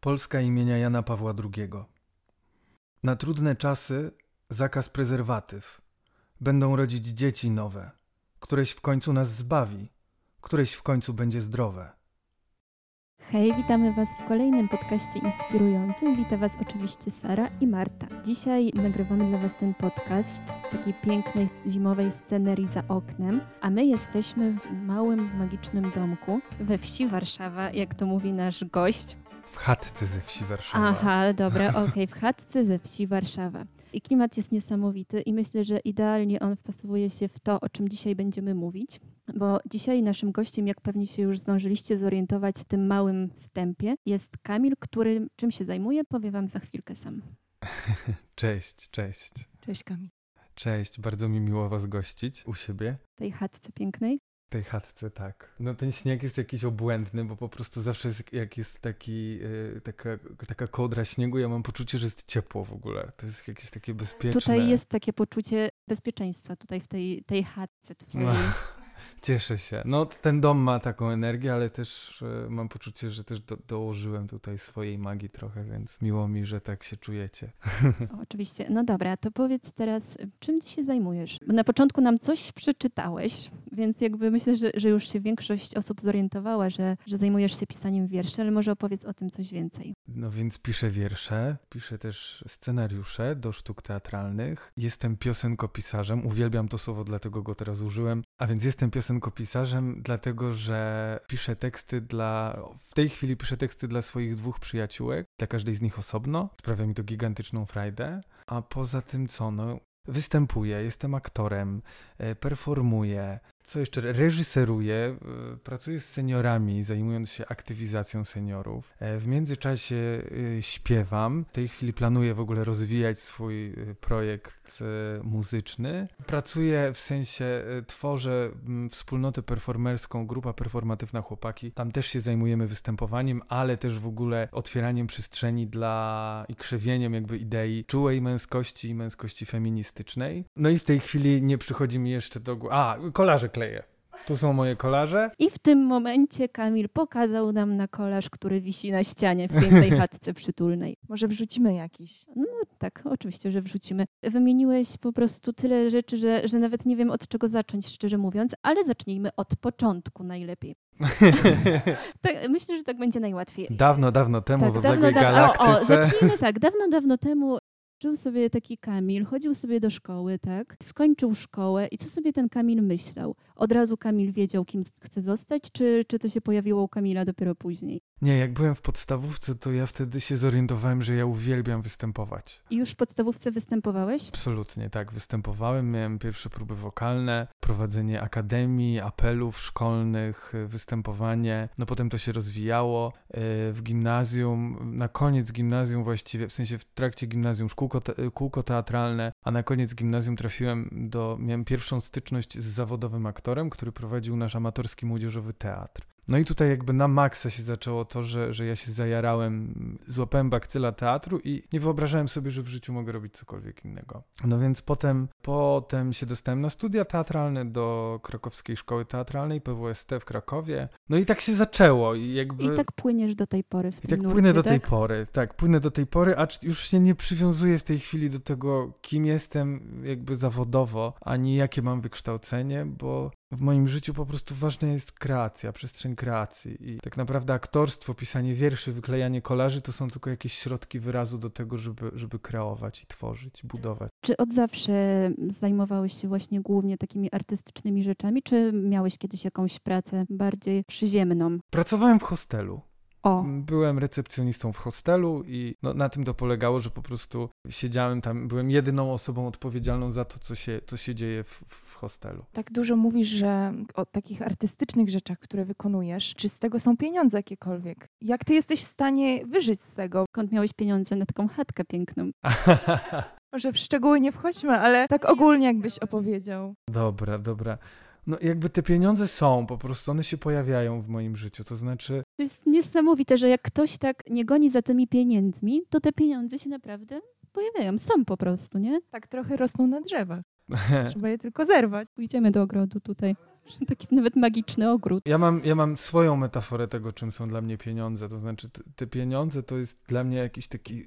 Polska imienia Jana Pawła II. Na trudne czasy zakaz prezerwatyw. Będą rodzić dzieci nowe. Któreś w końcu nas zbawi, któreś w końcu będzie zdrowe. Hej, witamy Was w kolejnym podcaście inspirującym. Witam Was oczywiście Sara i Marta. Dzisiaj nagrywamy dla Was ten podcast w takiej pięknej zimowej scenerii za oknem, a my jesteśmy w małym, magicznym domku we wsi Warszawa, jak to mówi nasz gość. W chatce ze wsi Warszawa. Aha, dobra, okej, okay, w chatce ze wsi Warszawa. I klimat jest niesamowity i myślę, że idealnie on wpasowuje się w to, o czym dzisiaj będziemy mówić. Bo dzisiaj naszym gościem, jak pewnie się już zdążyliście zorientować w tym małym wstępie, jest Kamil, który czym się zajmuje, powie wam za chwilkę sam. Cześć, cześć. Cześć Kamil. Cześć, bardzo mi miło was gościć u siebie. W tej chatce pięknej tej chatce, tak. No ten śnieg jest jakiś obłędny, bo po prostu zawsze jest, jak jest taki, yy, taka, taka kołdra śniegu, ja mam poczucie, że jest ciepło w ogóle. To jest jakieś takie bezpieczne. Tutaj jest takie poczucie bezpieczeństwa tutaj w tej, tej chatce twojej. No. Cieszę się. No ten dom ma taką energię, ale też e, mam poczucie, że też do, dołożyłem tutaj swojej magii trochę, więc miło mi, że tak się czujecie. oczywiście. No dobra, to powiedz teraz, czym ty się zajmujesz? Bo na początku nam coś przeczytałeś, więc jakby myślę, że, że już się większość osób zorientowała, że, że zajmujesz się pisaniem wierszy, ale może opowiedz o tym coś więcej. No więc piszę wiersze, piszę też scenariusze do sztuk teatralnych. Jestem piosenkopisarzem, uwielbiam to słowo, dlatego go teraz użyłem. A więc jestem piosenkopisarzem, dlatego że piszę teksty dla. W tej chwili piszę teksty dla swoich dwóch przyjaciółek, dla każdej z nich osobno. Sprawia mi to gigantyczną frajdę. A poza tym co? No, występuję, jestem aktorem, e, performuję, co jeszcze? Reżyseruję, y, pracuję z seniorami, zajmując się aktywizacją seniorów. E, w międzyczasie y, śpiewam. W tej chwili planuję w ogóle rozwijać swój projekt muzyczny. Pracuję w sensie, tworzę mm, wspólnotę performerską, grupa performatywna Chłopaki. Tam też się zajmujemy występowaniem, ale też w ogóle otwieraniem przestrzeni dla i krzewieniem jakby idei czułej męskości i męskości feministycznej. No i w tej chwili nie przychodzi mi jeszcze do głowy. A, kolarze kleję. Tu są moje kolarze. I w tym momencie Kamil pokazał nam na kolarz, który wisi na ścianie w pięknej chatce przytulnej. Może wrzucimy jakiś? No tak, oczywiście, że wrzucimy. Wymieniłeś po prostu tyle rzeczy, że, że nawet nie wiem od czego zacząć, szczerze mówiąc, ale zacznijmy od początku najlepiej. tak, myślę, że tak będzie najłatwiej. Dawno, dawno temu tak, w odległej dawno, galaktyce. O, o, zacznijmy tak. Dawno, dawno temu Żył sobie taki Kamil, chodził sobie do szkoły, tak? Skończył szkołę i co sobie ten Kamil myślał? Od razu Kamil wiedział, kim chce zostać, czy, czy to się pojawiło u Kamila dopiero później? Nie, jak byłem w podstawówce, to ja wtedy się zorientowałem, że ja uwielbiam występować. I już w podstawówce występowałeś? Absolutnie, tak. Występowałem, miałem pierwsze próby wokalne, prowadzenie akademii, apelów szkolnych, występowanie. No potem to się rozwijało e, w gimnazjum, na koniec gimnazjum właściwie, w sensie w trakcie gimnazjum kółko, te, kółko teatralne, a na koniec gimnazjum trafiłem do, miałem pierwszą styczność z zawodowym aktorem, który prowadził nasz amatorski młodzieżowy teatr. No i tutaj jakby na maksa się zaczęło to, że, że ja się zajarałem, złapałem bakcyla teatru i nie wyobrażałem sobie, że w życiu mogę robić cokolwiek innego. No więc potem, potem się dostałem na studia teatralne do Krakowskiej Szkoły Teatralnej, PWST w Krakowie. No i tak się zaczęło. I, jakby... I tak płyniesz do tej pory w I tak nurcie, płynę do tak? tej pory, tak, płynę do tej pory, acz już się nie przywiązuję w tej chwili do tego, kim jestem jakby zawodowo, ani jakie mam wykształcenie, bo w moim życiu po prostu ważna jest kreacja, przestrzeń kreacji. I tak naprawdę aktorstwo, pisanie wierszy, wyklejanie kolarzy to są tylko jakieś środki wyrazu do tego, żeby, żeby kreować i tworzyć, budować. Czy od zawsze zajmowałeś się właśnie głównie takimi artystycznymi rzeczami, czy miałeś kiedyś jakąś pracę bardziej przyziemną? Pracowałem w hostelu. O. Byłem recepcjonistą w hostelu i no, na tym to polegało, że po prostu siedziałem tam, byłem jedyną osobą odpowiedzialną za to, co się, co się dzieje w, w hostelu. Tak dużo mówisz, że o takich artystycznych rzeczach, które wykonujesz, czy z tego są pieniądze jakiekolwiek? Jak ty jesteś w stanie wyżyć z tego? Skąd miałeś pieniądze na taką chatkę piękną? Może w szczegóły nie wchodźmy, ale tak ogólnie jakbyś opowiedział. Dobra, dobra. No jakby te pieniądze są, po prostu one się pojawiają w moim życiu, to znaczy... To jest niesamowite, że jak ktoś tak nie goni za tymi pieniędzmi, to te pieniądze się naprawdę pojawiają, są po prostu, nie? Tak trochę rosną na drzewach. Trzeba je tylko zerwać. Pójdziemy do ogrodu tutaj. Taki nawet magiczny ogród. Ja mam, ja mam swoją metaforę tego, czym są dla mnie pieniądze. To znaczy, te pieniądze to jest dla mnie jakiś taki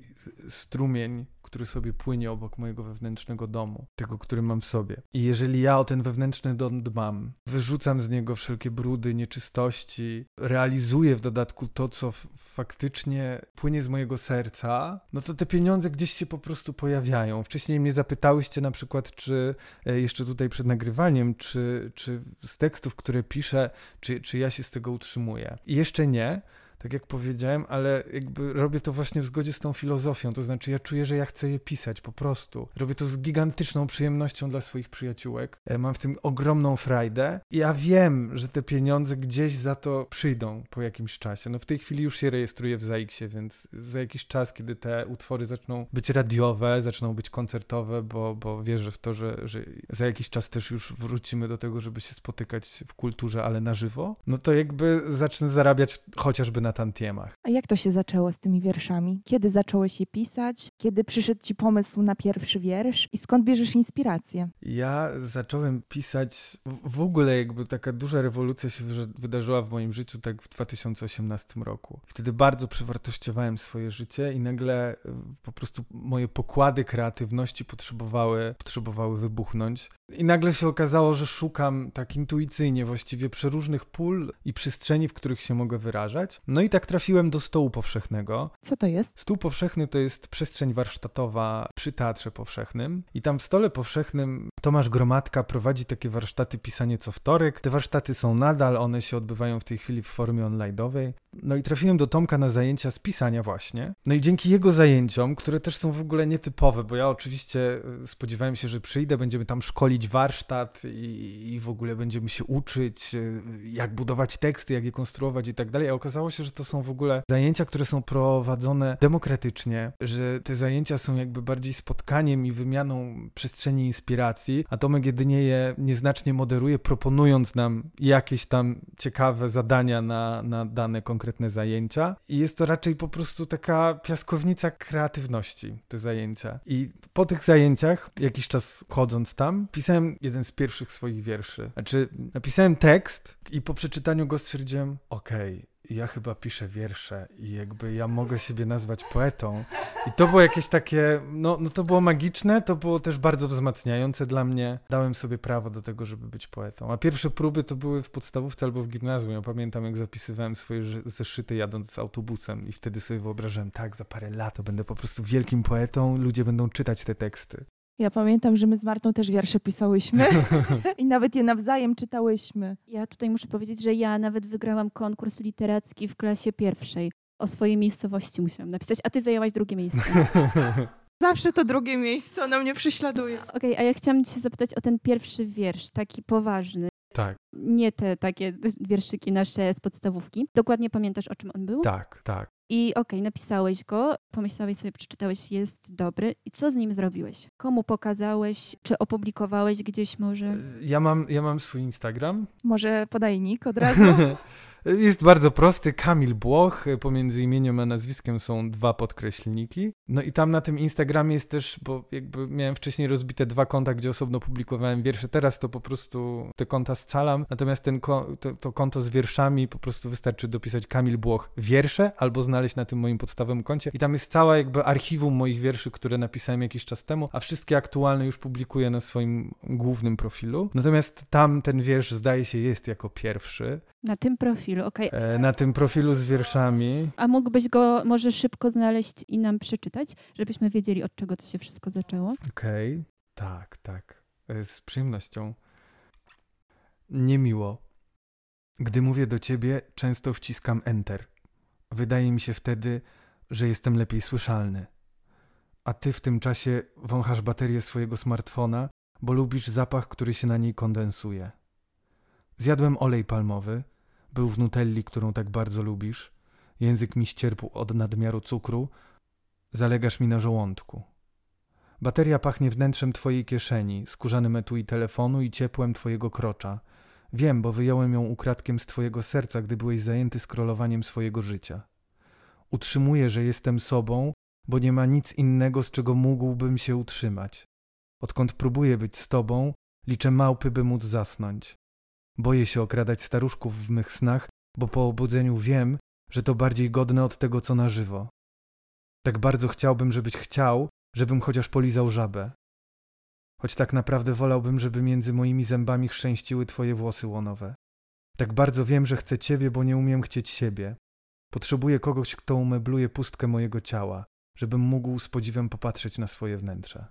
strumień który sobie płynie obok mojego wewnętrznego domu, tego, który mam w sobie. I jeżeli ja o ten wewnętrzny dom dbam, wyrzucam z niego wszelkie brudy, nieczystości, realizuję w dodatku to, co faktycznie płynie z mojego serca, no to te pieniądze gdzieś się po prostu pojawiają. Wcześniej mnie zapytałyście na przykład, czy e, jeszcze tutaj przed nagrywaniem, czy, czy z tekstów, które piszę, czy, czy ja się z tego utrzymuję. Jeszcze nie, tak jak powiedziałem, ale jakby robię to właśnie w zgodzie z tą filozofią, to znaczy ja czuję, że ja chcę je pisać po prostu. Robię to z gigantyczną przyjemnością dla swoich przyjaciółek. E, mam w tym ogromną frajdę ja wiem, że te pieniądze gdzieś za to przyjdą po jakimś czasie. No w tej chwili już się rejestruję w ZAX-ie, więc za jakiś czas, kiedy te utwory zaczną być radiowe, zaczną być koncertowe, bo, bo wierzę w to, że, że za jakiś czas też już wrócimy do tego, żeby się spotykać w kulturze, ale na żywo, no to jakby zacznę zarabiać chociażby na tantiemach. A jak to się zaczęło z tymi wierszami? Kiedy zacząłeś je pisać? Kiedy przyszedł ci pomysł na pierwszy wiersz? I skąd bierzesz inspirację? Ja zacząłem pisać, w ogóle jakby taka duża rewolucja się wydarzyła w moim życiu tak w 2018 roku. Wtedy bardzo przewartościowałem swoje życie i nagle e, po prostu moje pokłady kreatywności potrzebowały, potrzebowały wybuchnąć. I nagle się okazało, że szukam tak intuicyjnie właściwie przeróżnych pól i przestrzeni, w których się mogę wyrażać. No i tak trafiłem do stołu powszechnego. Co to jest? Stół powszechny to jest przestrzeń warsztatowa przy Teatrze Powszechnym. I tam w stole powszechnym Tomasz Gromadka prowadzi takie warsztaty pisanie co wtorek. Te warsztaty są nadal, one się odbywają w tej chwili w formie online'owej. No i trafiłem do Tomka na zajęcia z pisania właśnie. No i dzięki jego zajęciom, które też są w ogóle nietypowe, bo ja oczywiście e, spodziewałem się, że przyjdę, będziemy tam szkolić warsztat i, i w ogóle będziemy się uczyć, e, jak budować teksty, jak je konstruować i tak dalej. A okazało się, że to są w ogóle zajęcia, które są prowadzone demokratycznie, że te zajęcia są jakby bardziej spotkaniem i wymianą przestrzeni inspiracji, a Tomek jedynie je nieznacznie moderuje, proponując nam jakieś tam ciekawe zadania na, na dane konkretne zajęcia. I jest to raczej po prostu taka piaskownica kreatywności, te zajęcia. I po tych zajęciach, jakiś czas chodząc tam, pisałem jeden z pierwszych swoich wierszy. Znaczy, napisałem tekst i po przeczytaniu go stwierdziłem, okej, okay, ja chyba piszę wiersze i jakby ja mogę siebie nazwać poetą. I to było jakieś takie, no, no to było magiczne, to było też bardzo wzmacniające dla mnie. Dałem sobie prawo do tego, żeby być poetą. A pierwsze próby to były w podstawówce albo w gimnazjum. Ja pamiętam, jak zapisywałem swoje zeszyty jadąc autobusem i wtedy sobie wyobrażałem, tak, za parę lat będę po prostu wielkim poetą, ludzie będą czytać te teksty. Ja pamiętam, że my z Martą też wiersze pisałyśmy i nawet je nawzajem czytałyśmy. Ja tutaj muszę powiedzieć, że ja nawet wygrałam konkurs literacki w klasie pierwszej. O swojej miejscowości musiałam napisać, a ty zajęłaś drugie miejsce. Zawsze to drugie miejsce, ona mnie prześladuje. Okej, okay, a ja chciałam cię zapytać o ten pierwszy wiersz, taki poważny. Tak. Nie te takie wierszyki nasze z podstawówki. Dokładnie pamiętasz, o czym on był? Tak, tak. I okej, okay, napisałeś go, pomyślałeś sobie, przeczytałeś, jest dobry. I co z nim zrobiłeś? Komu pokazałeś? Czy opublikowałeś gdzieś może? Ja mam, ja mam swój Instagram. Może podaj nick od razu? Jest bardzo prosty, Kamil Błoch, pomiędzy imieniem a nazwiskiem są dwa podkreślniki. No i tam na tym Instagramie jest też, bo jakby miałem wcześniej rozbite dwa konta, gdzie osobno publikowałem wiersze, teraz to po prostu te konta scalam, natomiast ten, to, to konto z wierszami po prostu wystarczy dopisać Kamil Błoch wiersze albo znaleźć na tym moim podstawowym koncie i tam jest cała jakby archiwum moich wierszy, które napisałem jakiś czas temu, a wszystkie aktualne już publikuję na swoim głównym profilu. Natomiast tam ten wiersz zdaje się jest jako pierwszy. Na tym profilu, okej. Okay. E, na tym profilu z wierszami. A mógłbyś go może szybko znaleźć i nam przeczytać, żebyśmy wiedzieli, od czego to się wszystko zaczęło? Okej, okay. tak, tak. E, z przyjemnością. Niemiło. Gdy mówię do ciebie, często wciskam Enter. Wydaje mi się wtedy, że jestem lepiej słyszalny. A ty w tym czasie wąchasz baterię swojego smartfona, bo lubisz zapach, który się na niej kondensuje. Zjadłem olej palmowy, był w nutelli, którą tak bardzo lubisz. Język mi ścierpł od nadmiaru cukru. Zalegasz mi na żołądku. Bateria pachnie wnętrzem twojej kieszeni, skórzanym etui telefonu i ciepłem twojego krocza. Wiem, bo wyjąłem ją ukradkiem z twojego serca, gdy byłeś zajęty skrolowaniem swojego życia. Utrzymuję, że jestem sobą, bo nie ma nic innego, z czego mógłbym się utrzymać. Odkąd próbuję być z tobą, liczę małpy, by móc zasnąć. Boję się okradać staruszków w mych snach, bo po obudzeniu wiem, że to bardziej godne od tego, co na żywo. Tak bardzo chciałbym, żebyś chciał, żebym chociaż polizał żabę. Choć tak naprawdę wolałbym, żeby między moimi zębami chrzęściły twoje włosy łonowe. Tak bardzo wiem, że chcę ciebie, bo nie umiem chcieć siebie. Potrzebuję kogoś, kto umebluje pustkę mojego ciała, żebym mógł z podziwem popatrzeć na swoje wnętrze.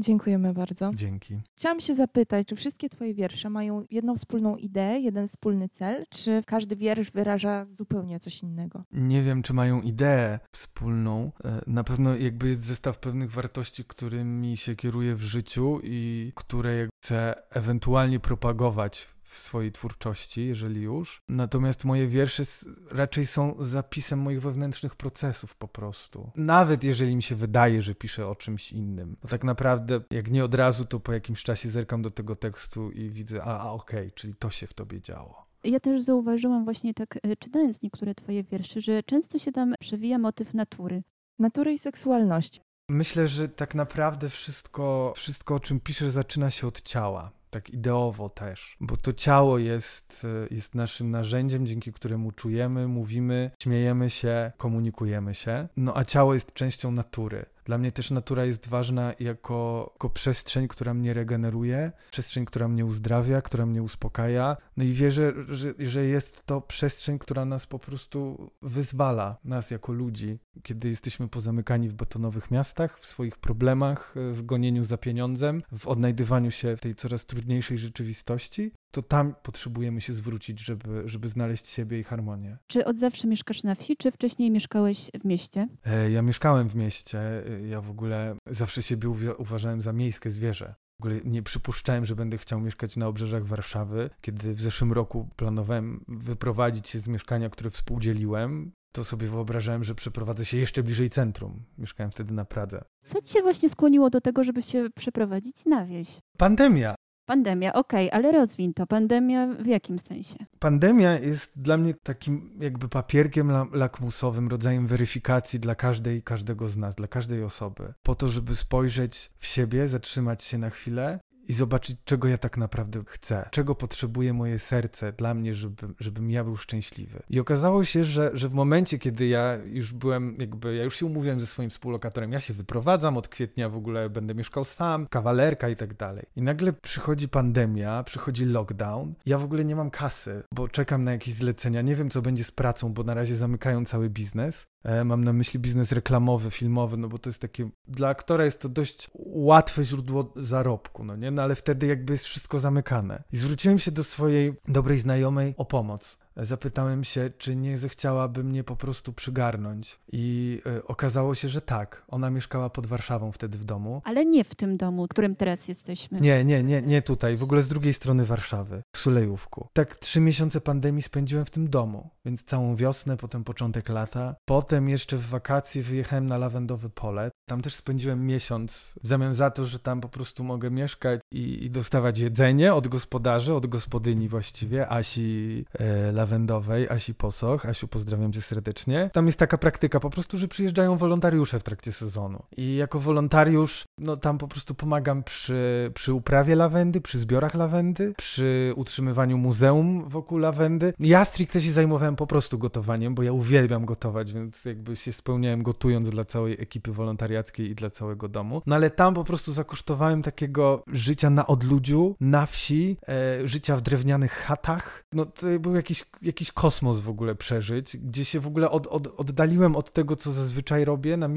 Dziękujemy bardzo. Dzięki. Chciałam się zapytać, czy wszystkie Twoje wiersze mają jedną wspólną ideę, jeden wspólny cel, czy każdy wiersz wyraża zupełnie coś innego? Nie wiem, czy mają ideę wspólną. E, na pewno jakby jest zestaw pewnych wartości, którymi się kieruję w życiu i które chcę ewentualnie propagować w swojej twórczości, jeżeli już. Natomiast moje wiersze raczej są zapisem moich wewnętrznych procesów po prostu. Nawet jeżeli mi się wydaje, że piszę o czymś innym. Bo tak naprawdę, jak nie od razu, to po jakimś czasie zerkam do tego tekstu i widzę, a, a okej, okay, czyli to się w tobie działo. Ja też zauważyłam właśnie tak, e, czytając niektóre twoje wiersze, że często się tam przewija motyw natury. Natury i seksualności. Myślę, że tak naprawdę wszystko, wszystko o czym piszę, zaczyna się od ciała tak ideowo też, bo to ciało jest, e, jest naszym narzędziem, dzięki któremu czujemy, mówimy, śmiejemy się, komunikujemy się, no a ciało jest częścią natury. Dla mnie też natura jest ważna jako, jako przestrzeń, która mnie regeneruje, przestrzeń, która mnie uzdrawia, która mnie uspokaja. No i wierzę, że, że jest to przestrzeń, która nas po prostu wyzwala, nas jako ludzi, kiedy jesteśmy pozamykani w betonowych miastach, w swoich problemach, w gonieniu za pieniądzem, w odnajdywaniu się w tej coraz trudniejszej rzeczywistości to tam potrzebujemy się zwrócić, żeby, żeby znaleźć siebie i harmonię. Czy od zawsze mieszkasz na wsi, czy wcześniej mieszkałeś w mieście? E, ja mieszkałem w mieście. Ja w ogóle zawsze siebie uważałem za miejskie zwierzę. W ogóle nie przypuszczałem, że będę chciał mieszkać na obrzeżach Warszawy. Kiedy w zeszłym roku planowałem wyprowadzić się z mieszkania, które współdzieliłem, to sobie wyobrażałem, że przeprowadzę się jeszcze bliżej centrum. Mieszkałem wtedy na Pradze. Co ci się właśnie skłoniło do tego, żeby się przeprowadzić na wieś? Pandemia. Pandemia, okej, okay, ale rozwin to. Pandemia w jakim sensie? Pandemia jest dla mnie takim jakby papierkiem lakmusowym, rodzajem weryfikacji dla każdej i każdego z nas, dla każdej osoby. Po to, żeby spojrzeć w siebie, zatrzymać się na chwilę i zobaczyć, czego ja tak naprawdę chcę, czego potrzebuje moje serce dla mnie, żeby, żebym ja był szczęśliwy. I okazało się, że, że w momencie, kiedy ja już byłem, jakby, ja już się umówiłem ze swoim współlokatorem, ja się wyprowadzam, od kwietnia w ogóle będę mieszkał sam, kawalerka i tak dalej. I nagle przychodzi pandemia, przychodzi lockdown, ja w ogóle nie mam kasy, bo czekam na jakieś zlecenia, nie wiem, co będzie z pracą, bo na razie zamykają cały biznes. E, mam na myśli biznes reklamowy, filmowy, no bo to jest takie, dla aktora jest to dość łatwe źródło zarobku, no nie? No ale wtedy jakby jest wszystko zamykane. I zwróciłem się do swojej dobrej znajomej o pomoc zapytałem się, czy nie zechciałaby mnie po prostu przygarnąć. I y, okazało się, że tak. Ona mieszkała pod Warszawą wtedy w domu. Ale nie w tym domu, w którym teraz jesteśmy. Nie, nie, nie, nie tutaj. W ogóle z drugiej strony Warszawy, w Sulejówku. Tak trzy miesiące pandemii spędziłem w tym domu, więc całą wiosnę, potem początek lata. Potem jeszcze w wakacje wyjechałem na lawendowe pole. Tam też spędziłem miesiąc w zamian za to, że tam po prostu mogę mieszkać i, i dostawać jedzenie od gospodarzy, od gospodyni właściwie, Asi e, lawendowej, Asi Posoch. Asiu, pozdrawiam cię serdecznie. Tam jest taka praktyka po prostu, że przyjeżdżają wolontariusze w trakcie sezonu. I jako wolontariusz, no tam po prostu pomagam przy, przy uprawie lawendy, przy zbiorach lawendy, przy utrzymywaniu muzeum wokół lawendy. Ja stricte się zajmowałem po prostu gotowaniem, bo ja uwielbiam gotować, więc jakby się spełniałem gotując dla całej ekipy wolontariackiej i dla całego domu. No ale tam po prostu zakosztowałem takiego życia na odludziu, na wsi, e, życia w drewnianych chatach. No to był jakiś jakiś kosmos w ogóle przeżyć, gdzie się w ogóle od, od, oddaliłem od tego, co zazwyczaj robię. Na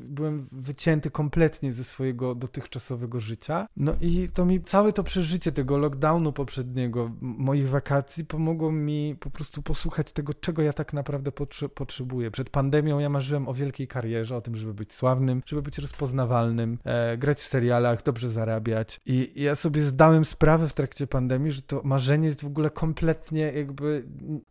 byłem wycięty kompletnie ze swojego dotychczasowego życia. No i to mi całe to przeżycie tego lockdownu poprzedniego, moich wakacji, pomogło mi po prostu posłuchać tego, czego ja tak naprawdę potrze potrzebuję. Przed pandemią ja marzyłem o wielkiej karierze, o tym, żeby być sławnym, żeby być rozpoznawalnym, e, grać w serialach, dobrze zarabiać. I, I ja sobie zdałem sprawę w trakcie pandemii, że to marzenie jest w ogóle kompletnie jakby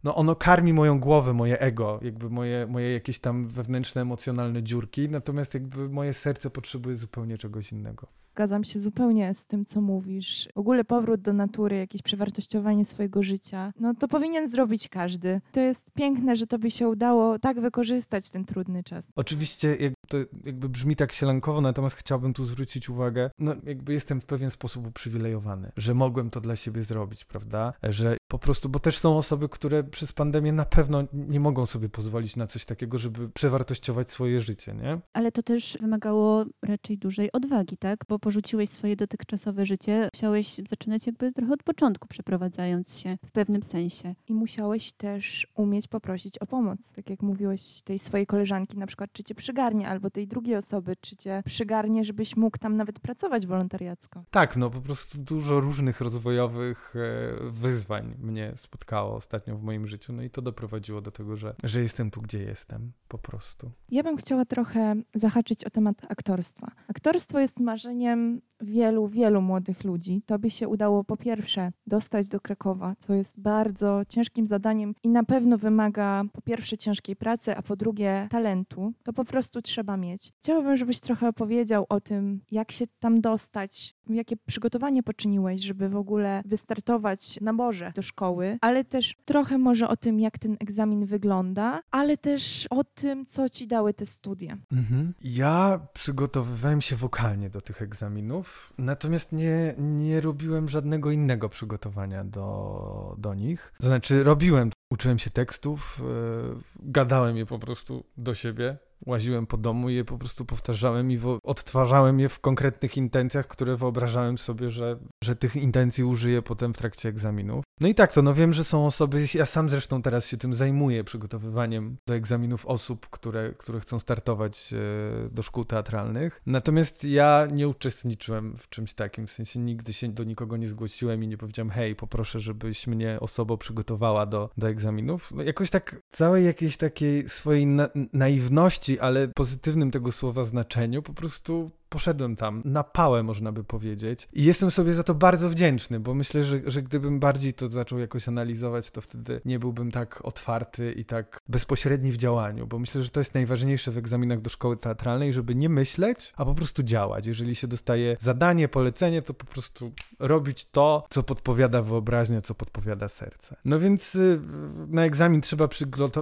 no ono karmi moją głowę, moje ego, jakby moje, moje jakieś tam wewnętrzne, emocjonalne dziurki, natomiast jakby moje serce potrzebuje zupełnie czegoś innego. Zgadzam się zupełnie z tym, co mówisz. W ogóle powrót do natury, jakieś przewartościowanie swojego życia, no to powinien zrobić każdy. To jest piękne, że tobie się udało tak wykorzystać ten trudny czas. Oczywiście to jakby brzmi tak sielankowo, natomiast chciałbym tu zwrócić uwagę, no jakby jestem w pewien sposób uprzywilejowany, że mogłem to dla siebie zrobić, prawda? Że po prostu, bo też są osoby, które przez pandemię na pewno nie mogą sobie pozwolić na coś takiego, żeby przewartościować swoje życie, nie? Ale to też wymagało raczej dużej odwagi, tak? Bo porzuciłeś swoje dotychczasowe życie, musiałeś zaczynać jakby trochę od początku, przeprowadzając się w pewnym sensie. I musiałeś też umieć poprosić o pomoc. Tak jak mówiłeś tej swojej koleżanki, na przykład, czy cię przygarnie, albo tej drugiej osoby, czy cię przygarnie, żebyś mógł tam nawet pracować wolontariacko. Tak, no po prostu dużo różnych rozwojowych e, wyzwań mnie spotkało ostatnio w moim życiu, no i to doprowadziło do tego, że, że jestem tu, gdzie jestem, po prostu. Ja bym chciała trochę zahaczyć o temat aktorstwa. Aktorstwo jest marzeniem wielu, wielu młodych ludzi. Tobie się udało po pierwsze dostać do Krakowa, co jest bardzo ciężkim zadaniem i na pewno wymaga po pierwsze ciężkiej pracy, a po drugie talentu. To po prostu trzeba mieć. Chciałabym, żebyś trochę opowiedział o tym, jak się tam dostać, jakie przygotowanie poczyniłeś, żeby w ogóle wystartować na morze do szkoły, ale też trochę może o tym, jak ten egzamin wygląda, ale też o tym, co ci dały te studia. Mhm. Ja przygotowywałem się wokalnie do tych egzaminów, natomiast nie, nie robiłem żadnego innego przygotowania do, do nich. To znaczy, robiłem, uczyłem się tekstów, yy, gadałem je po prostu do siebie, łaziłem po domu i je po prostu powtarzałem i odtwarzałem je w konkretnych intencjach, które wyobrażałem sobie, że, że tych intencji użyję potem w trakcie egzaminów. No i tak to, no wiem, że są osoby, ja sam zresztą teraz się tym zajmuję, przygotowywaniem do egzaminów osób, które, które chcą startować e, do szkół teatralnych. Natomiast ja nie uczestniczyłem w czymś takim, w sensie nigdy się do nikogo nie zgłosiłem i nie powiedziałem, hej, poproszę, żebyś mnie osoba przygotowała do, do egzaminów. Jakoś tak całej jakiejś takiej swojej na naiwności, ale pozytywnym tego słowa znaczeniu, po prostu poszedłem tam na pałę, można by powiedzieć. I jestem sobie za to bardzo wdzięczny, bo myślę, że, że gdybym bardziej to zaczął jakoś analizować, to wtedy nie byłbym tak otwarty i tak bezpośredni w działaniu, bo myślę, że to jest najważniejsze w egzaminach do szkoły teatralnej, żeby nie myśleć, a po prostu działać. Jeżeli się dostaje zadanie, polecenie, to po prostu robić to, co podpowiada wyobraźnia, co podpowiada serce. No więc y, na egzamin trzeba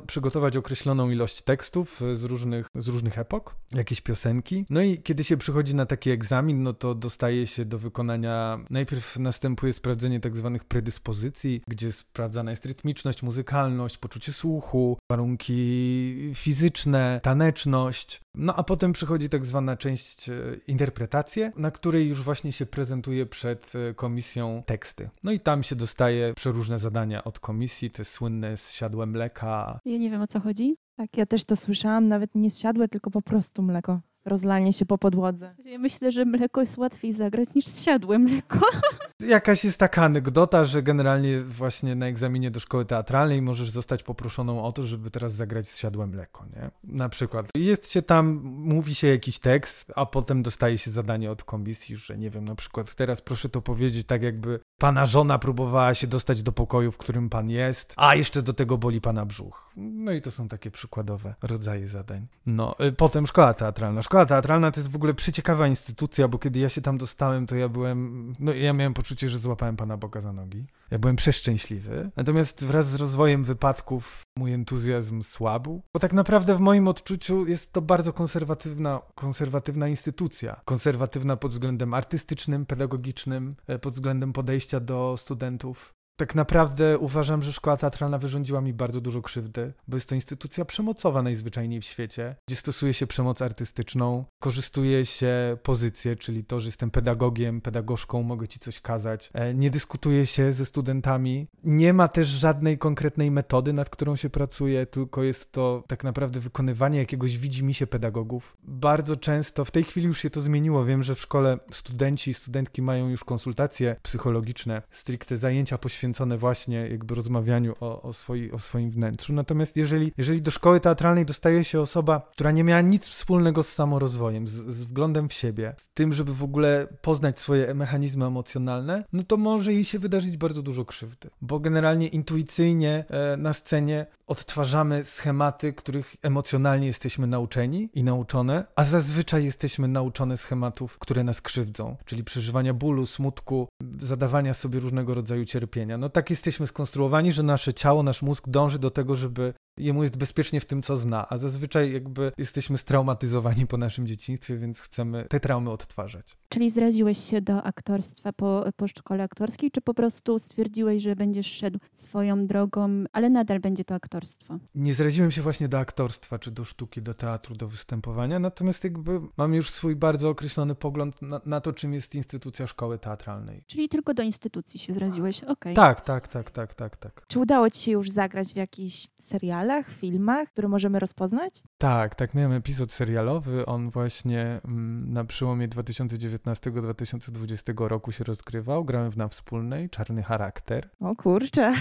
przygotować określoną ilość tekstów z różnych, z różnych epok, jakieś piosenki. No i kiedy się przychodzi przychodzi na taki egzamin, no to dostaje się do wykonania. Najpierw następuje sprawdzenie tak zwanych predyspozycji, gdzie sprawdzana jest rytmiczność, muzykalność, poczucie słuchu, warunki fizyczne, taneczność. No a potem przychodzi tak zwana część e, interpretacje, na której już właśnie się prezentuje przed e, komisją teksty. No i tam się dostaje przeróżne zadania od komisji, te słynne z siadłem mleka. Ja nie wiem o co chodzi. Tak, ja też to słyszałam, nawet nie zsiadłe, tylko po prostu mleko rozlanie się po podłodze. Myślę, że mleko jest łatwiej zagrać niż zsiadłe mleko. Jakaś jest taka anegdota, że generalnie właśnie na egzaminie do szkoły teatralnej możesz zostać poproszoną o to, żeby teraz zagrać zsiadłe mleko, nie? Na przykład. Jest się tam, mówi się jakiś tekst, a potem dostaje się zadanie od komisji, że nie wiem, na przykład teraz proszę to powiedzieć tak jakby pana żona próbowała się dostać do pokoju, w którym pan jest, a jeszcze do tego boli pana brzuch. No i to są takie przykładowe rodzaje zadań. No, y, potem szkoła teatralna. Szkoła teatralna to jest w ogóle przyciekawa instytucja, bo kiedy ja się tam dostałem, to ja byłem, no ja miałem poczucie, że złapałem Pana Boga za nogi. Ja byłem przeszczęśliwy. Natomiast wraz z rozwojem wypadków mój entuzjazm słabł, bo tak naprawdę w moim odczuciu jest to bardzo konserwatywna, konserwatywna instytucja. Konserwatywna pod względem artystycznym, pedagogicznym, e, pod względem podejścia do studentów. Tak naprawdę uważam, że szkoła teatralna wyrządziła mi bardzo dużo krzywdy, bo jest to instytucja przemocowa najzwyczajniej w świecie, gdzie stosuje się przemoc artystyczną, korzystuje się pozycję, czyli to, że jestem pedagogiem, pedagogzką, mogę ci coś kazać, e, nie dyskutuje się ze studentami, nie ma też żadnej konkretnej metody, nad którą się pracuje, tylko jest to tak naprawdę wykonywanie jakiegoś widzi się pedagogów. Bardzo często, w tej chwili już się to zmieniło, wiem, że w szkole studenci i studentki mają już konsultacje psychologiczne, stricte zajęcia poświęcone poświęcone właśnie jakby rozmawianiu o, o, swoi, o swoim wnętrzu. Natomiast jeżeli, jeżeli do szkoły teatralnej dostaje się osoba, która nie miała nic wspólnego z samorozwojem, z, z wglądem w siebie, z tym, żeby w ogóle poznać swoje mechanizmy emocjonalne, no to może jej się wydarzyć bardzo dużo krzywdy. Bo generalnie intuicyjnie e, na scenie odtwarzamy schematy, których emocjonalnie jesteśmy nauczeni i nauczone, a zazwyczaj jesteśmy nauczone schematów, które nas krzywdzą, czyli przeżywania bólu, smutku, zadawania sobie różnego rodzaju cierpienia. No tak jesteśmy skonstruowani, że nasze ciało, nasz mózg dąży do tego, żeby jemu jest bezpiecznie w tym, co zna, a zazwyczaj jakby jesteśmy straumatyzowani po naszym dzieciństwie, więc chcemy te traumy odtwarzać. Czyli zraziłeś się do aktorstwa po, po szkole aktorskiej, czy po prostu stwierdziłeś, że będziesz szedł swoją drogą, ale nadal będzie to aktorstwo? Nie zraziłem się właśnie do aktorstwa, czy do sztuki, do teatru, do występowania, natomiast jakby mam już swój bardzo określony pogląd na, na to, czym jest instytucja szkoły teatralnej. Czyli tylko do instytucji się zraziłeś, okej. Okay. Tak, tak, tak, tak, tak, tak. Czy udało ci się już zagrać w jakiś serial? Serialach, filmach, które możemy rozpoznać? Tak, tak, miałem epizod serialowy. On właśnie mm, na przełomie 2019-2020 roku się rozgrywał. Grałem w Na Wspólnej, Czarny Charakter. O kurczę.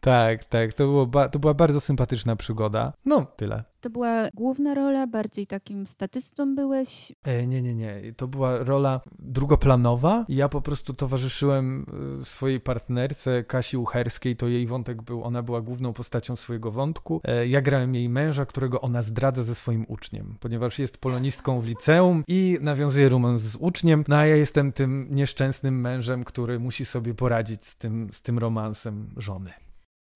tak, tak, to, było to była bardzo sympatyczna przygoda. No, tyle. To była główna rola, bardziej takim statystą byłeś? E, nie, nie, nie. To była rola drugoplanowa. Ja po prostu towarzyszyłem e, swojej partnerce Kasi Ucherskiej, to jej wątek był, ona była główną postacią swojego wątku. E, ja grałem jej męża, którego ona zdradza ze swoim uczniem, ponieważ jest polonistką w liceum i nawiązuje romans z uczniem, no a ja jestem tym nieszczęsnym mężem, który musi sobie poradzić z tym, z tym romansem żony.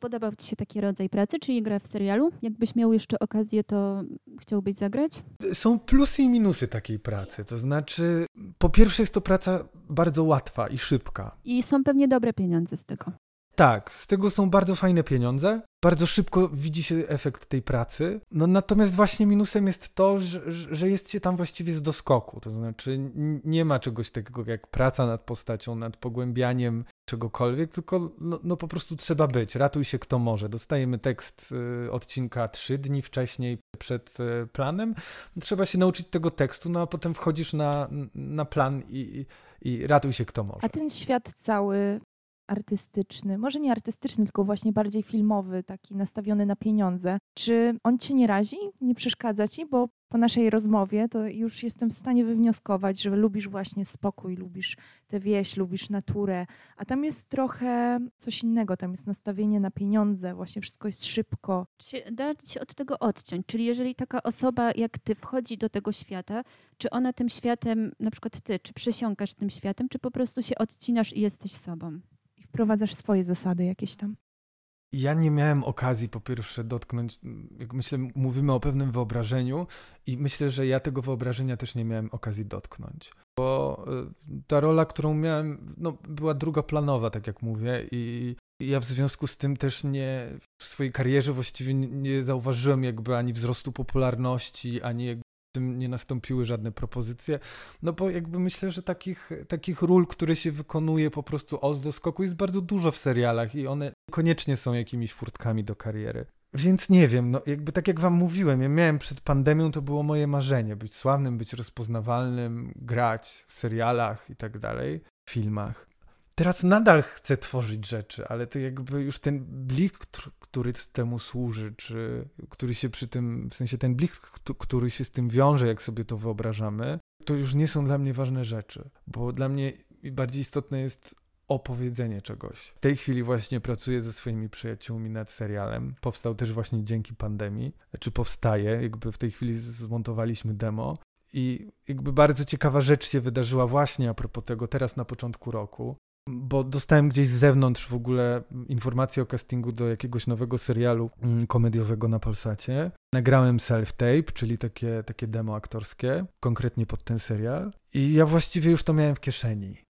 Podobał Ci się taki rodzaj pracy, czyli gra w serialu? Jakbyś miał jeszcze okazję, to chciałbyś zagrać? Są plusy i minusy takiej pracy. To znaczy, po pierwsze, jest to praca bardzo łatwa i szybka. I są pewnie dobre pieniądze z tego. Tak, z tego są bardzo fajne pieniądze. Bardzo szybko widzi się efekt tej pracy. No natomiast właśnie minusem jest to, że, że jest się tam właściwie z doskoku. To znaczy nie ma czegoś takiego jak praca nad postacią, nad pogłębianiem czegokolwiek, tylko no, no po prostu trzeba być. Ratuj się kto może. Dostajemy tekst y, odcinka trzy dni wcześniej przed y, planem. Trzeba się nauczyć tego tekstu, no a potem wchodzisz na, na plan i, i ratuj się kto może. A ten świat cały artystyczny, może nie artystyczny, tylko właśnie bardziej filmowy, taki nastawiony na pieniądze. Czy on cię nie razi, nie przeszkadza ci? Bo po naszej rozmowie to już jestem w stanie wywnioskować, że lubisz właśnie spokój, lubisz tę wieś, lubisz naturę, a tam jest trochę coś innego, tam jest nastawienie na pieniądze, właśnie wszystko jest szybko. Czy da się od tego odciąć? Czyli jeżeli taka osoba jak ty wchodzi do tego świata, czy ona tym światem, na przykład ty, czy przysiąkasz tym światem, czy po prostu się odcinasz i jesteś sobą? Wprowadzasz swoje zasady jakieś tam? Ja nie miałem okazji po pierwsze dotknąć, myślę, mówimy o pewnym wyobrażeniu i myślę, że ja tego wyobrażenia też nie miałem okazji dotknąć. Bo y, ta rola, którą miałem, no, była drugoplanowa, tak jak mówię, i ja w związku z tym też nie w swojej karierze właściwie nie zauważyłem jakby ani wzrostu popularności, ani tym nie nastąpiły żadne propozycje, no bo jakby myślę, że takich, takich ról, które się wykonuje po prostu o z doskoku jest bardzo dużo w serialach i one koniecznie są jakimiś furtkami do kariery. Więc nie wiem, no jakby tak jak wam mówiłem, ja miałem przed pandemią, to było moje marzenie, być sławnym, być rozpoznawalnym, grać w serialach i tak dalej, filmach teraz nadal chcę tworzyć rzeczy, ale to jakby już ten blik, który temu służy, czy który się przy tym, w sensie ten blik, który się z tym wiąże, jak sobie to wyobrażamy, to już nie są dla mnie ważne rzeczy, bo dla mnie bardziej istotne jest opowiedzenie czegoś. W tej chwili właśnie pracuję ze swoimi przyjaciółmi nad serialem. Powstał też właśnie dzięki pandemii, czy powstaje, jakby w tej chwili zmontowaliśmy demo. I jakby bardzo ciekawa rzecz się wydarzyła właśnie a propos tego teraz na początku roku bo dostałem gdzieś z zewnątrz w ogóle informację o castingu do jakiegoś nowego serialu mm, komediowego na Polsacie. Nagrałem self-tape, czyli takie, takie demo aktorskie, konkretnie pod ten serial. I ja właściwie już to miałem w kieszeni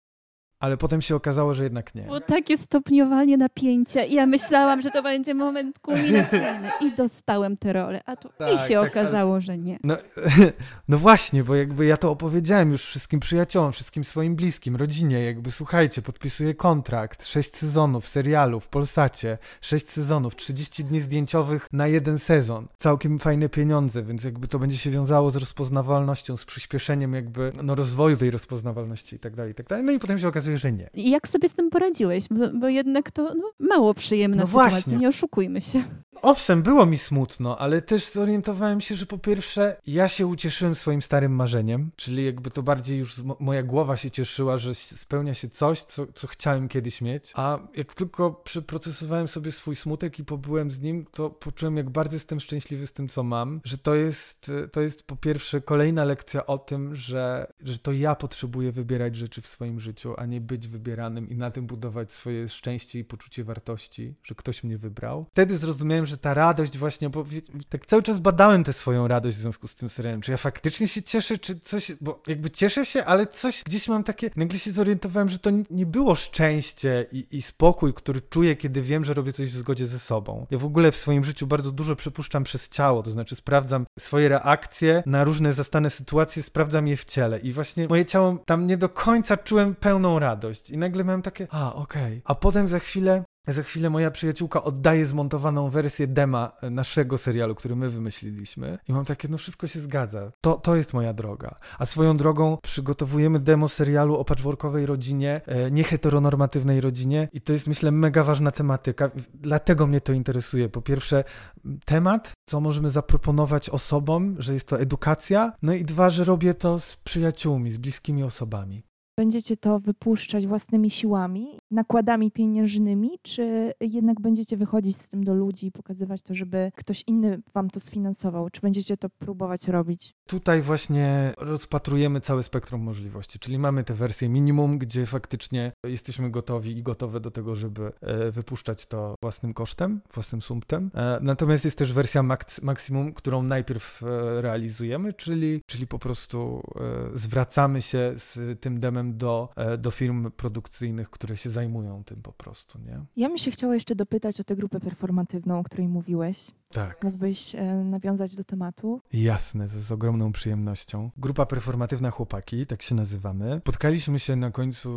ale potem się okazało, że jednak nie. Było takie stopniowanie napięcia. I ja myślałam, że to będzie moment kulminacyjny. I dostałem tę rolę, a tu tak, i się tak, okazało, ale... że nie. No, no, właśnie, bo jakby ja to opowiedziałem już wszystkim przyjaciołom, wszystkim swoim bliskim, rodzinie, jakby słuchajcie, podpisuję kontrakt, sześć sezonów serialu w Polsacie, sześć sezonów, 30 dni zdjęciowych na jeden sezon, całkiem fajne pieniądze, więc jakby to będzie się wiązało z rozpoznawalnością, z przyspieszeniem jakby no, rozwoju tej rozpoznawalności i tak dalej, i tak dalej. No i potem się okazuje, że nie. I jak sobie z tym poradziłeś? Bo, bo jednak to no, mało przyjemna No sytuacja, właśnie. nie oszukujmy się. Owszem, było mi smutno, ale też zorientowałem się, że po pierwsze ja się ucieszyłem swoim starym marzeniem, czyli jakby to bardziej już moja głowa się cieszyła, że spełnia się coś, co, co chciałem kiedyś mieć, a jak tylko przeprocesowałem sobie swój smutek i pobyłem z nim, to poczułem jak bardzo jestem szczęśliwy z tym, co mam, że to jest, to jest po pierwsze kolejna lekcja o tym, że, że to ja potrzebuję wybierać rzeczy w swoim życiu, a nie być wybieranym i na tym budować swoje szczęście i poczucie wartości, że ktoś mnie wybrał. Wtedy zrozumiałem, że ta radość właśnie, bo tak cały czas badałem tę swoją radość w związku z tym serialem. Czy ja faktycznie się cieszę, czy coś, bo jakby cieszę się, ale coś gdzieś mam takie, nagle się zorientowałem, że to nie było szczęście i, i spokój, który czuję, kiedy wiem, że robię coś w zgodzie ze sobą. Ja w ogóle w swoim życiu bardzo dużo przepuszczam przez ciało, to znaczy sprawdzam swoje reakcje na różne zastane sytuacje, sprawdzam je w ciele i właśnie moje ciało tam nie do końca czułem pełną radość i nagle miałem takie, a okej, a potem za chwilę za chwilę moja przyjaciółka oddaje zmontowaną wersję dema e, naszego serialu, który my wymyśliliśmy. I mam takie, no wszystko się zgadza. To, to jest moja droga. A swoją drogą przygotowujemy demo serialu o patchworkowej rodzinie, e, nieheteronormatywnej rodzinie. I to jest, myślę, mega ważna tematyka. Dlatego mnie to interesuje. Po pierwsze, temat, co możemy zaproponować osobom, że jest to edukacja. No i dwa, że robię to z przyjaciółmi, z bliskimi osobami. Będziecie to wypuszczać własnymi siłami, nakładami pieniężnymi, czy jednak będziecie wychodzić z tym do ludzi i pokazywać to, żeby ktoś inny wam to sfinansował? Czy będziecie to próbować robić? Tutaj właśnie rozpatrujemy całe spektrum możliwości, czyli mamy tę wersję minimum, gdzie faktycznie jesteśmy gotowi i gotowe do tego, żeby e, wypuszczać to własnym kosztem, własnym sumptem. E, Natomiast jest też wersja mak- maksimum, którą najpierw e, realizujemy, czyli, czyli po prostu zwracamy się z tym demem do, e, do firm produkcyjnych, które się zajmują tym po prostu, nie? Ja bym się chciała jeszcze dopytać o tę grupę performatywną, o której mówiłeś. Tak. Mógłbyś e, nawiązać do tematu? Jasne, z, ogromną przyjemnością. Grupa performatywna Chłopaki, tak się nazywamy. Spotkaliśmy się na końcu,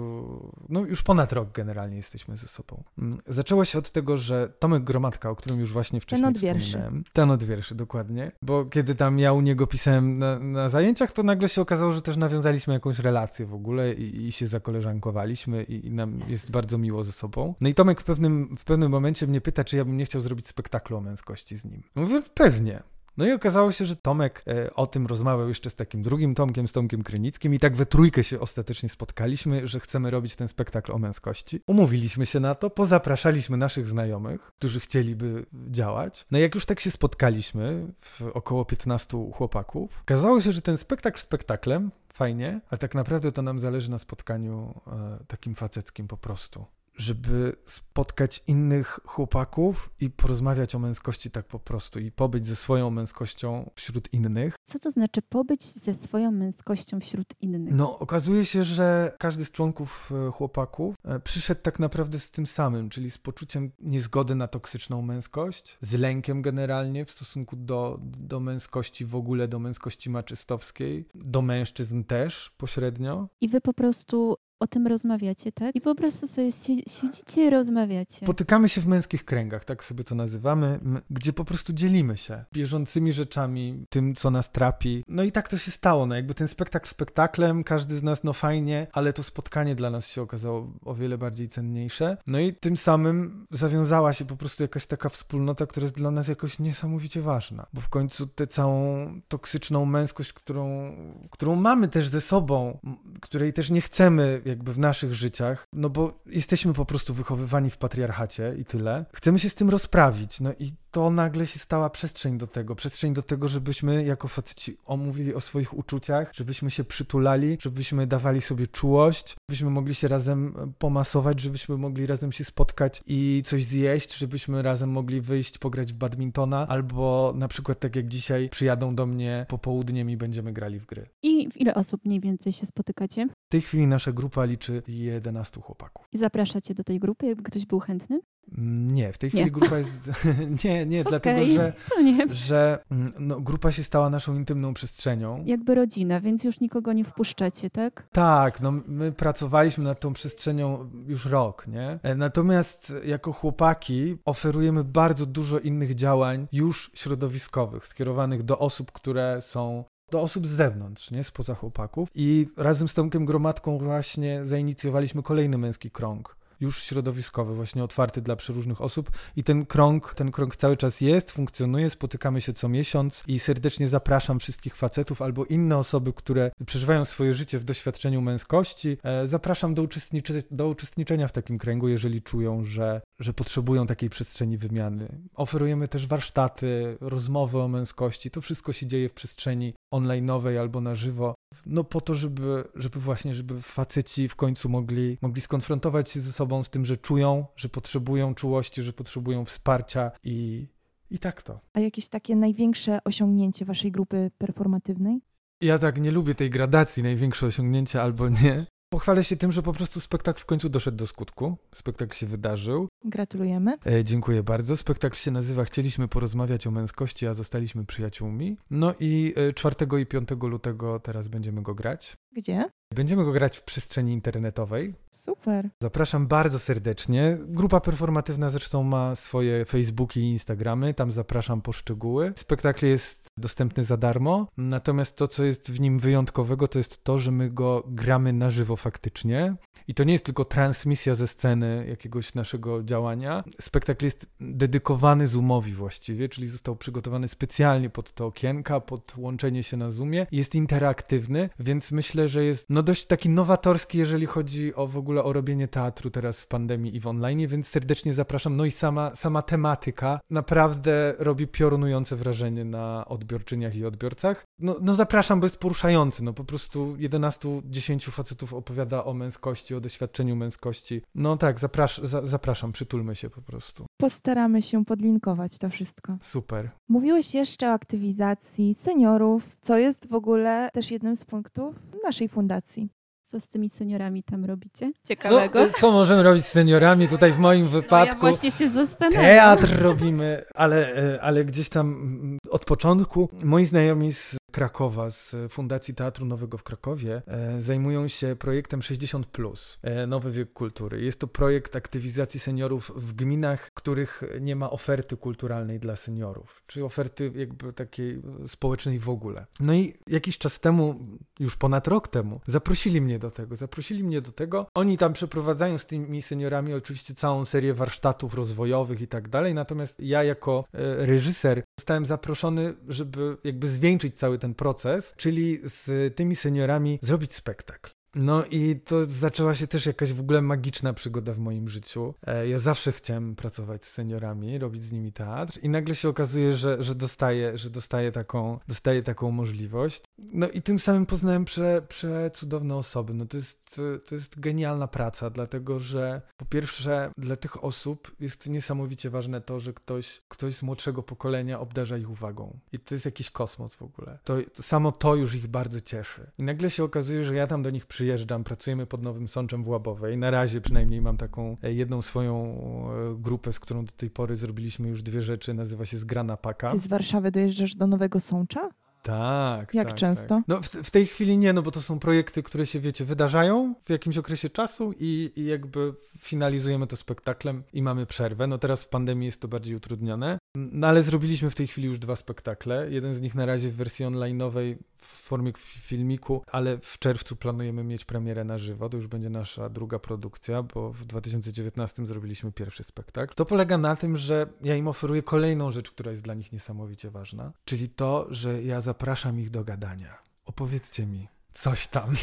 no już ponad rok generalnie jesteśmy ze sobą. Mm, Zaczęło się od tego, że Tomek Gromadka, o którym już właśnie wcześniej od wierszy. wspominałem. Ten od wierszy, dokładnie. Bo kiedy tam ja u niego pisałem na, na zajęciach, to nagle się okazało, że też nawiązaliśmy jakąś relację w ogóle i, i się zakoleżankowaliśmy i, i nam jest bardzo miło ze sobą. No i Tomek w pewnym, w pewnym momencie mnie pyta, czy ja bym nie chciał zrobić spektaklu o męskości z nim. Mówię, pewnie. No i okazało się, że Tomek e, o tym rozmawiał jeszcze z takim drugim Tomkiem, z Tomkiem Krynickim i tak we trójkę się ostatecznie spotkaliśmy, że chcemy robić ten spektakl o męskości. Umówiliśmy się na to, pozapraszaliśmy naszych znajomych, którzy chcieliby działać. No i jak już tak się spotkaliśmy w około 15 chłopaków, okazało się, że ten spektakl spektaklem, fajnie, ale tak naprawdę to nam zależy na spotkaniu e, takim faceckim po prostu żeby spotkać innych chłopaków i porozmawiać o męskości tak po prostu i pobyć ze swoją męskością wśród innych. Co to znaczy pobyć ze swoją męskością wśród innych? No, okazuje się, że każdy z członków e, chłopaków e, przyszedł tak naprawdę z tym samym, czyli z poczuciem niezgody na toksyczną męskość, z lękiem generalnie w stosunku do, do męskości w ogóle, do męskości maczystowskiej, do mężczyzn też pośrednio. I wy po prostu o tym rozmawiacie, tak? I po prostu sobie sie- siedzicie i rozmawiacie. Spotykamy się w męskich kręgach, tak sobie to nazywamy, gdzie po prostu dzielimy się bieżącymi rzeczami, tym, co nas trapi. No i tak to się stało. No jakby ten spektakl spektaklem, każdy z nas, no fajnie, ale to spotkanie dla nas się okazało o wiele bardziej cenniejsze. No i tym samym zawiązała się po prostu jakaś taka wspólnota, która jest dla nas jakoś niesamowicie ważna. Bo w końcu tę całą toksyczną męskość, którą, którą mamy też ze sobą, której też nie chcemy jakby w naszych życiach, no bo jesteśmy po prostu wychowywani w patriarchacie i tyle. Chcemy się z tym rozprawić, no i to nagle się stała przestrzeń do tego, przestrzeń do tego, żebyśmy jako faceci omówili o swoich uczuciach, żebyśmy się przytulali, żebyśmy dawali sobie czułość, żebyśmy mogli się razem pomasować, żebyśmy mogli razem się spotkać i coś zjeść, żebyśmy razem mogli wyjść pograć w badmintona, albo na przykład tak jak dzisiaj przyjadą do mnie popołudniem i będziemy grali w gry. I w ile osób mniej więcej się spotykacie? W tej chwili nasza grupa liczy 11 chłopaków. I zapraszacie do tej grupy, jakby ktoś był chętny? Nie, w tej Nie. chwili grupa jest. nie, nie, dlatego Okej, że, nie. że mm, no, grupa się stała naszą intymną przestrzenią. Jakby rodzina, więc już nikogo nie wpuszczacie, tak? Tak, no my pracowaliśmy nad tą przestrzenią już rok, nie? E, Natomiast jako chłopaki oferujemy bardzo dużo innych działań już środowiskowych, skierowanych do osób, które są do osób z zewnątrz, nie? Spoza chłopaków. I razem z Tomkiem Gromadką właśnie zainicjowaliśmy kolejny męski krąg już środowiskowy, właśnie otwarty dla przeróżnych osób. I ten krąg, ten krąg cały czas jest, funkcjonuje, spotykamy się co miesiąc i serdecznie zapraszam wszystkich facetów albo inne osoby, które przeżywają swoje życie w doświadczeniu męskości, e, zapraszam do, uczestniczy, do uczestniczenia w takim kręgu, jeżeli czują, że, że potrzebują takiej przestrzeni wymiany. Oferujemy też warsztaty, rozmowy o męskości, to wszystko się dzieje w przestrzeni online'owej albo na żywo, no po to, żeby, żeby właśnie, żeby faceci w końcu mogli, mogli skonfrontować się ze sobą z tym, że czują, że potrzebują czułości, że potrzebują wsparcia i, i tak to. A jakieś takie największe osiągnięcie waszej grupy performatywnej? Ja tak nie lubię tej gradacji, największe osiągnięcie albo nie. Pochwalę się tym, że po prostu spektakl w końcu doszedł do skutku. Spektakl się wydarzył. Gratulujemy. E, dziękuję bardzo. Spektakl się nazywa Chcieliśmy porozmawiać o męskości, a zostaliśmy przyjaciółmi. No i 4 e, i 5 lutego teraz będziemy go grać. Gdzie? Będziemy go grać w przestrzeni internetowej. Super. Zapraszam bardzo serdecznie. Grupa performatywna zresztą ma swoje Facebooki i Instagramy, tam zapraszam po szczegóły. Spektakl jest dostępny za darmo, natomiast to, co jest w nim wyjątkowego, to jest to, że my go gramy na żywo faktycznie. I to nie jest tylko transmisja ze sceny jakiegoś naszego działania. Spektakl jest dedykowany Zoomowi właściwie, czyli został przygotowany specjalnie pod te okienka, pod łączenie się na Zoomie. Jest interaktywny, więc myślę, że jest no dość taki nowatorski, jeżeli chodzi o w ogóle o robienie teatru teraz w pandemii i w online, więc serdecznie zapraszam. No i sama, sama tematyka naprawdę robi piorunujące wrażenie na odbiorczyniach i odbiorcach. No, no zapraszam, bo jest poruszający. No po prostu 11-10 facetów opowiada o męskości, o doświadczeniu męskości. No tak, zaprasz, za, zapraszam, przytulmy się po prostu. Postaramy się podlinkować to wszystko. Super. Mówiłeś jeszcze o aktywizacji seniorów, co jest w ogóle też jednym z punktów naszej fundacji. Co z tymi seniorami tam robicie? Ciekawego. No, co możemy robić z seniorami tutaj w moim wypadku? No ja właśnie się zastanawiam. Teatr robimy, ale, e, ale gdzieś tam mm, od początku moi znajomi z Krakowa, z Fundacji Teatru Nowego w Krakowie, e, zajmują się projektem 60, e, Nowy Wiek Kultury. Jest to projekt aktywizacji seniorów w gminach, których nie ma oferty kulturalnej dla seniorów, czy oferty jakby takiej społecznej w ogóle. No i jakiś czas temu, już ponad rok temu, zaprosili mnie do tego. Zaprosili mnie do tego. Oni tam przeprowadzają z tymi seniorami oczywiście całą serię warsztatów rozwojowych i tak dalej, natomiast ja jako e, reżyser zostałem zaproszony, żeby jakby zwieńczyć cały ten proces, czyli z tymi seniorami zrobić spektakl. No i to zaczęła się też jakaś w ogóle magiczna przygoda w moim życiu. E, ja zawsze chciałem pracować z seniorami, robić z nimi teatr i nagle się okazuje, że, że, dostaję, że dostaję, taką, dostaję taką możliwość. No i tym samym poznałem prze, przecudowne osoby. No to jest, to jest genialna praca, dlatego że po pierwsze dla tych osób jest niesamowicie ważne to, że ktoś, ktoś z młodszego pokolenia obdarza ich uwagą. I to jest jakiś kosmos w ogóle. To, to samo to już ich bardzo cieszy. I nagle się okazuje, że ja tam do nich przyjeżdżam, pracujemy pod Nowym Sączem w Łabowej. Na razie przynajmniej mam taką e, jedną swoją e, grupę, z którą do tej pory zrobiliśmy już dwie rzeczy. Nazywa się Zgrana Paka. Ty z Warszawy dojeżdżasz do Nowego Sącza? Tak. Jak tak, często? Tak. No w, w, tej chwili nie, no bo to są projekty, które się, wiecie, wydarzają w jakimś okresie czasu i, i jakby finalizujemy to spektaklem i mamy przerwę. No teraz w pandemii jest to bardziej utrudnione, no ale zrobiliśmy w tej chwili już dwa spektakle. Jeden z nich na razie w wersji online'owej w formie filmiku, ale w czerwcu planujemy mieć premierę na żywo. To już będzie nasza druga produkcja, bo w 2019 zrobiliśmy pierwszy spektakl. To polega na tym, że ja im oferuję kolejną rzecz, która jest dla nich niesamowicie ważna, czyli to, że ja zapraszam ich do gadania. Opowiedzcie mi, coś tam.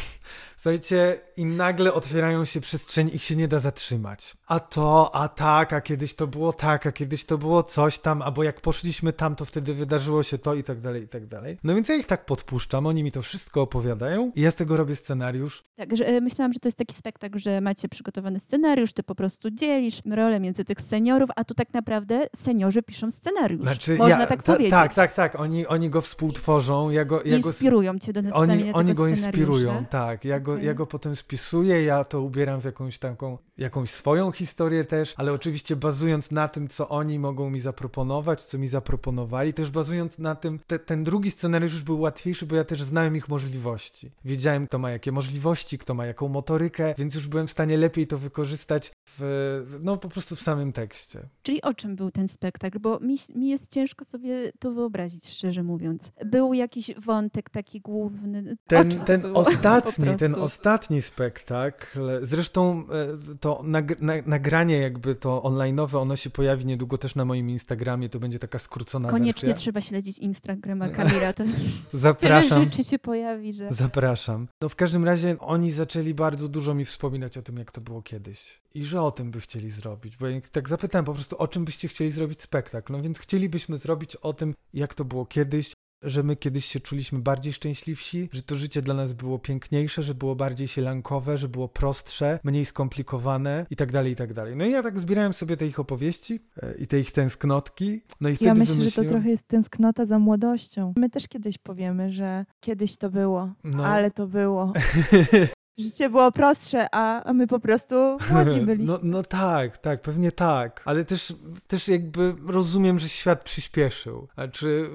Słuchajcie, i nagle otwierają się przestrzenie, ich się nie da zatrzymać. A to, a tak, a kiedyś to było tak, a kiedyś to było coś tam, albo jak poszliśmy tam, to wtedy wydarzyło się to i tak dalej, i tak dalej. No więc ja ich tak podpuszczam, oni mi to wszystko opowiadają i ja z tego robię scenariusz. Tak, że, e, myślałam, że to jest taki spektakl, że macie przygotowany scenariusz, ty po prostu dzielisz rolę między tych seniorów, a tu tak naprawdę seniorzy piszą scenariusz. Znaczy, Można ja, tak ta, powiedzieć. Tak, tak, tak. Oni, oni go współtworzą. Ja go, ja inspirują go, cię do napisania oni, tego oni go scenariusza. Inspirują, tak. Ja go, okay. ja go potem spisuję, ja to ubieram w jakąś taką, jakąś swoją historię też, ale oczywiście bazując na tym, co oni mogą mi zaproponować, co mi zaproponowali, też bazując na tym, te, ten drugi scenariusz już był łatwiejszy, bo ja też znałem ich możliwości. Wiedziałem, kto ma jakie możliwości, kto ma jaką motorykę, więc już byłem w stanie lepiej to wykorzystać w, no po prostu w samym tekście. Czyli o czym był ten spektakl? Bo mi, mi jest ciężko sobie to wyobrazić, szczerze mówiąc. Był jakiś wątek taki główny. Ten, ten ostatni, ten ostatni spektakl, zresztą e, to nag, nagranie jakby to online'owe, ono się pojawi niedługo też na moim Instagramie, to będzie taka skrócona Koniecznie wersja. trzeba śledzić Instagrama Kamila, to Zapraszam. tyle rzeczy się pojawi, że... Zapraszam. No w każdym razie oni zaczęli bardzo dużo mi wspominać o tym, jak to było kiedyś i że o tym by chcieli zrobić. Bo ja tak zapytałem po prostu, o czym byście chcieli zrobić spektakl. No więc chcielibyśmy zrobić o tym, jak to było kiedyś, że my kiedyś się czuliśmy bardziej szczęśliwsi, że to życie dla nas było piękniejsze, że było bardziej sielankowe, że było prostsze, mniej skomplikowane i tak dalej, i tak dalej. No i ja tak zbierałem sobie te ich opowieści e, i te ich tęsknotki. No i wtedy ja myślę, wymyśliłem... że to trochę jest tęsknota za młodością. My też kiedyś powiemy, że kiedyś to było, no. ale to było. Życie było prostsze, a, a my po prostu młodzi byliśmy. No, no tak, tak, pewnie tak. Ale też, też jakby rozumiem, że świat przyspieszył. Znaczy,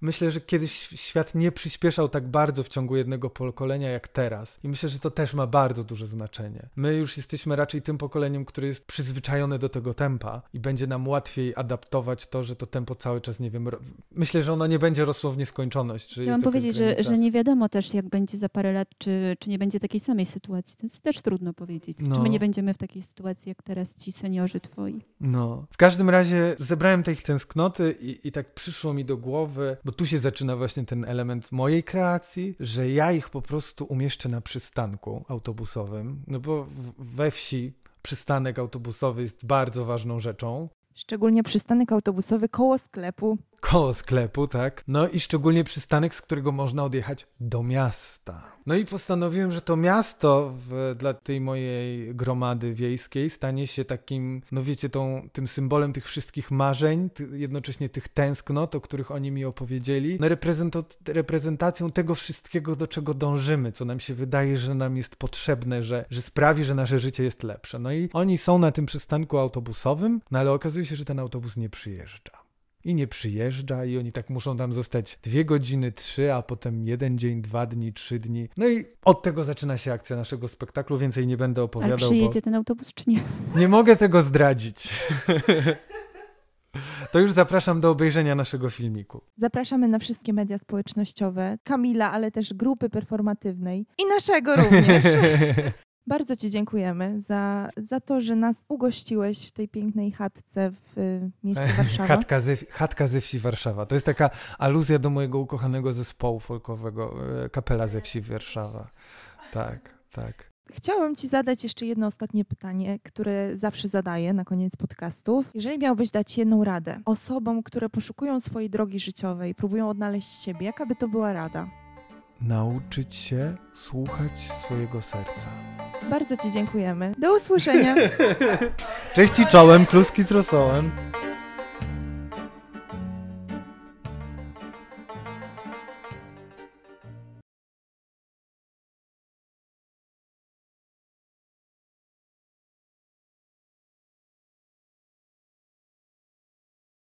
myślę, że kiedyś świat nie przyspieszał tak bardzo w ciągu jednego pokolenia jak teraz. I myślę, że to też ma bardzo duże znaczenie. My już jesteśmy raczej tym pokoleniem, które jest przyzwyczajone do tego tempa i będzie nam łatwiej adaptować to, że to tempo cały czas, nie wiem, myślę, że ono nie będzie rosło w nieskończoność. Chciałam powiedzieć, że, że nie wiadomo też, jak będzie za parę lat, czy, czy nie będzie takiej samej sytuacji. To jest też trudno powiedzieć. No. Czy my no. nie będziemy w takiej sytuacji, jak teraz ci seniorzy twoi. No. W każdym razie zebrałem te ich tęsknoty i, i tak przyszło mi do głowy, bo tu się zaczyna właśnie ten element mojej kreacji, że ja ich po prostu umieszczę na przystanku autobusowym, no bo we wsi przystanek autobusowy jest bardzo ważną rzeczą. Szczególnie przystanek autobusowy koło sklepu. Koło sklepu, tak. No i szczególnie przystanek, z którego można odjechać do miasta. No i postanowiłem, że to miasto w, dla tej mojej gromady wiejskiej stanie się takim, no wiecie, tą, tym symbolem tych wszystkich marzeń, ty, jednocześnie tych tęsknot, o których oni mi opowiedzieli, no reprezentacją tego wszystkiego, do czego dążymy, co nam się wydaje, że nam jest potrzebne, że, że sprawi, że nasze życie jest lepsze. No i oni są na tym przystanku autobusowym, no ale okazuje się, że ten autobus nie przyjeżdża i nie przyjeżdża i oni tak muszą tam zostać dwie godziny, trzy, a potem jeden dzień, dwa dni, trzy dni. No i od tego zaczyna się akcja naszego spektaklu. Więcej nie będę opowiadał. Ale przyjedzie bo... ten autobus czy nie? Nie mogę tego zdradzić. To już zapraszam do obejrzenia naszego filmiku. Zapraszamy na wszystkie media społecznościowe, Kamila, ale też grupy performatywnej i naszego również. Bardzo Ci dziękujemy za, za to, że nas ugościłeś w tej pięknej chatce w y, mieście Warszawa. Chatka ze, chatka ze wsi Warszawa. To jest taka aluzja do mojego ukochanego zespołu folkowego, y, kapela ze wsi Warszawa. Tak, tak. Chciałam Ci zadać jeszcze jedno ostatnie pytanie, które zawsze zadaję na koniec podcastów. Jeżeli miałbyś dać jedną radę osobom, które poszukują swojej drogi życiowej, próbują odnaleźć siebie, jaka by to była rada? Nauczyć się słuchać swojego serca. Bardzo Ci dziękujemy. Do usłyszenia. Cześć i czołem, kluski z rosołem.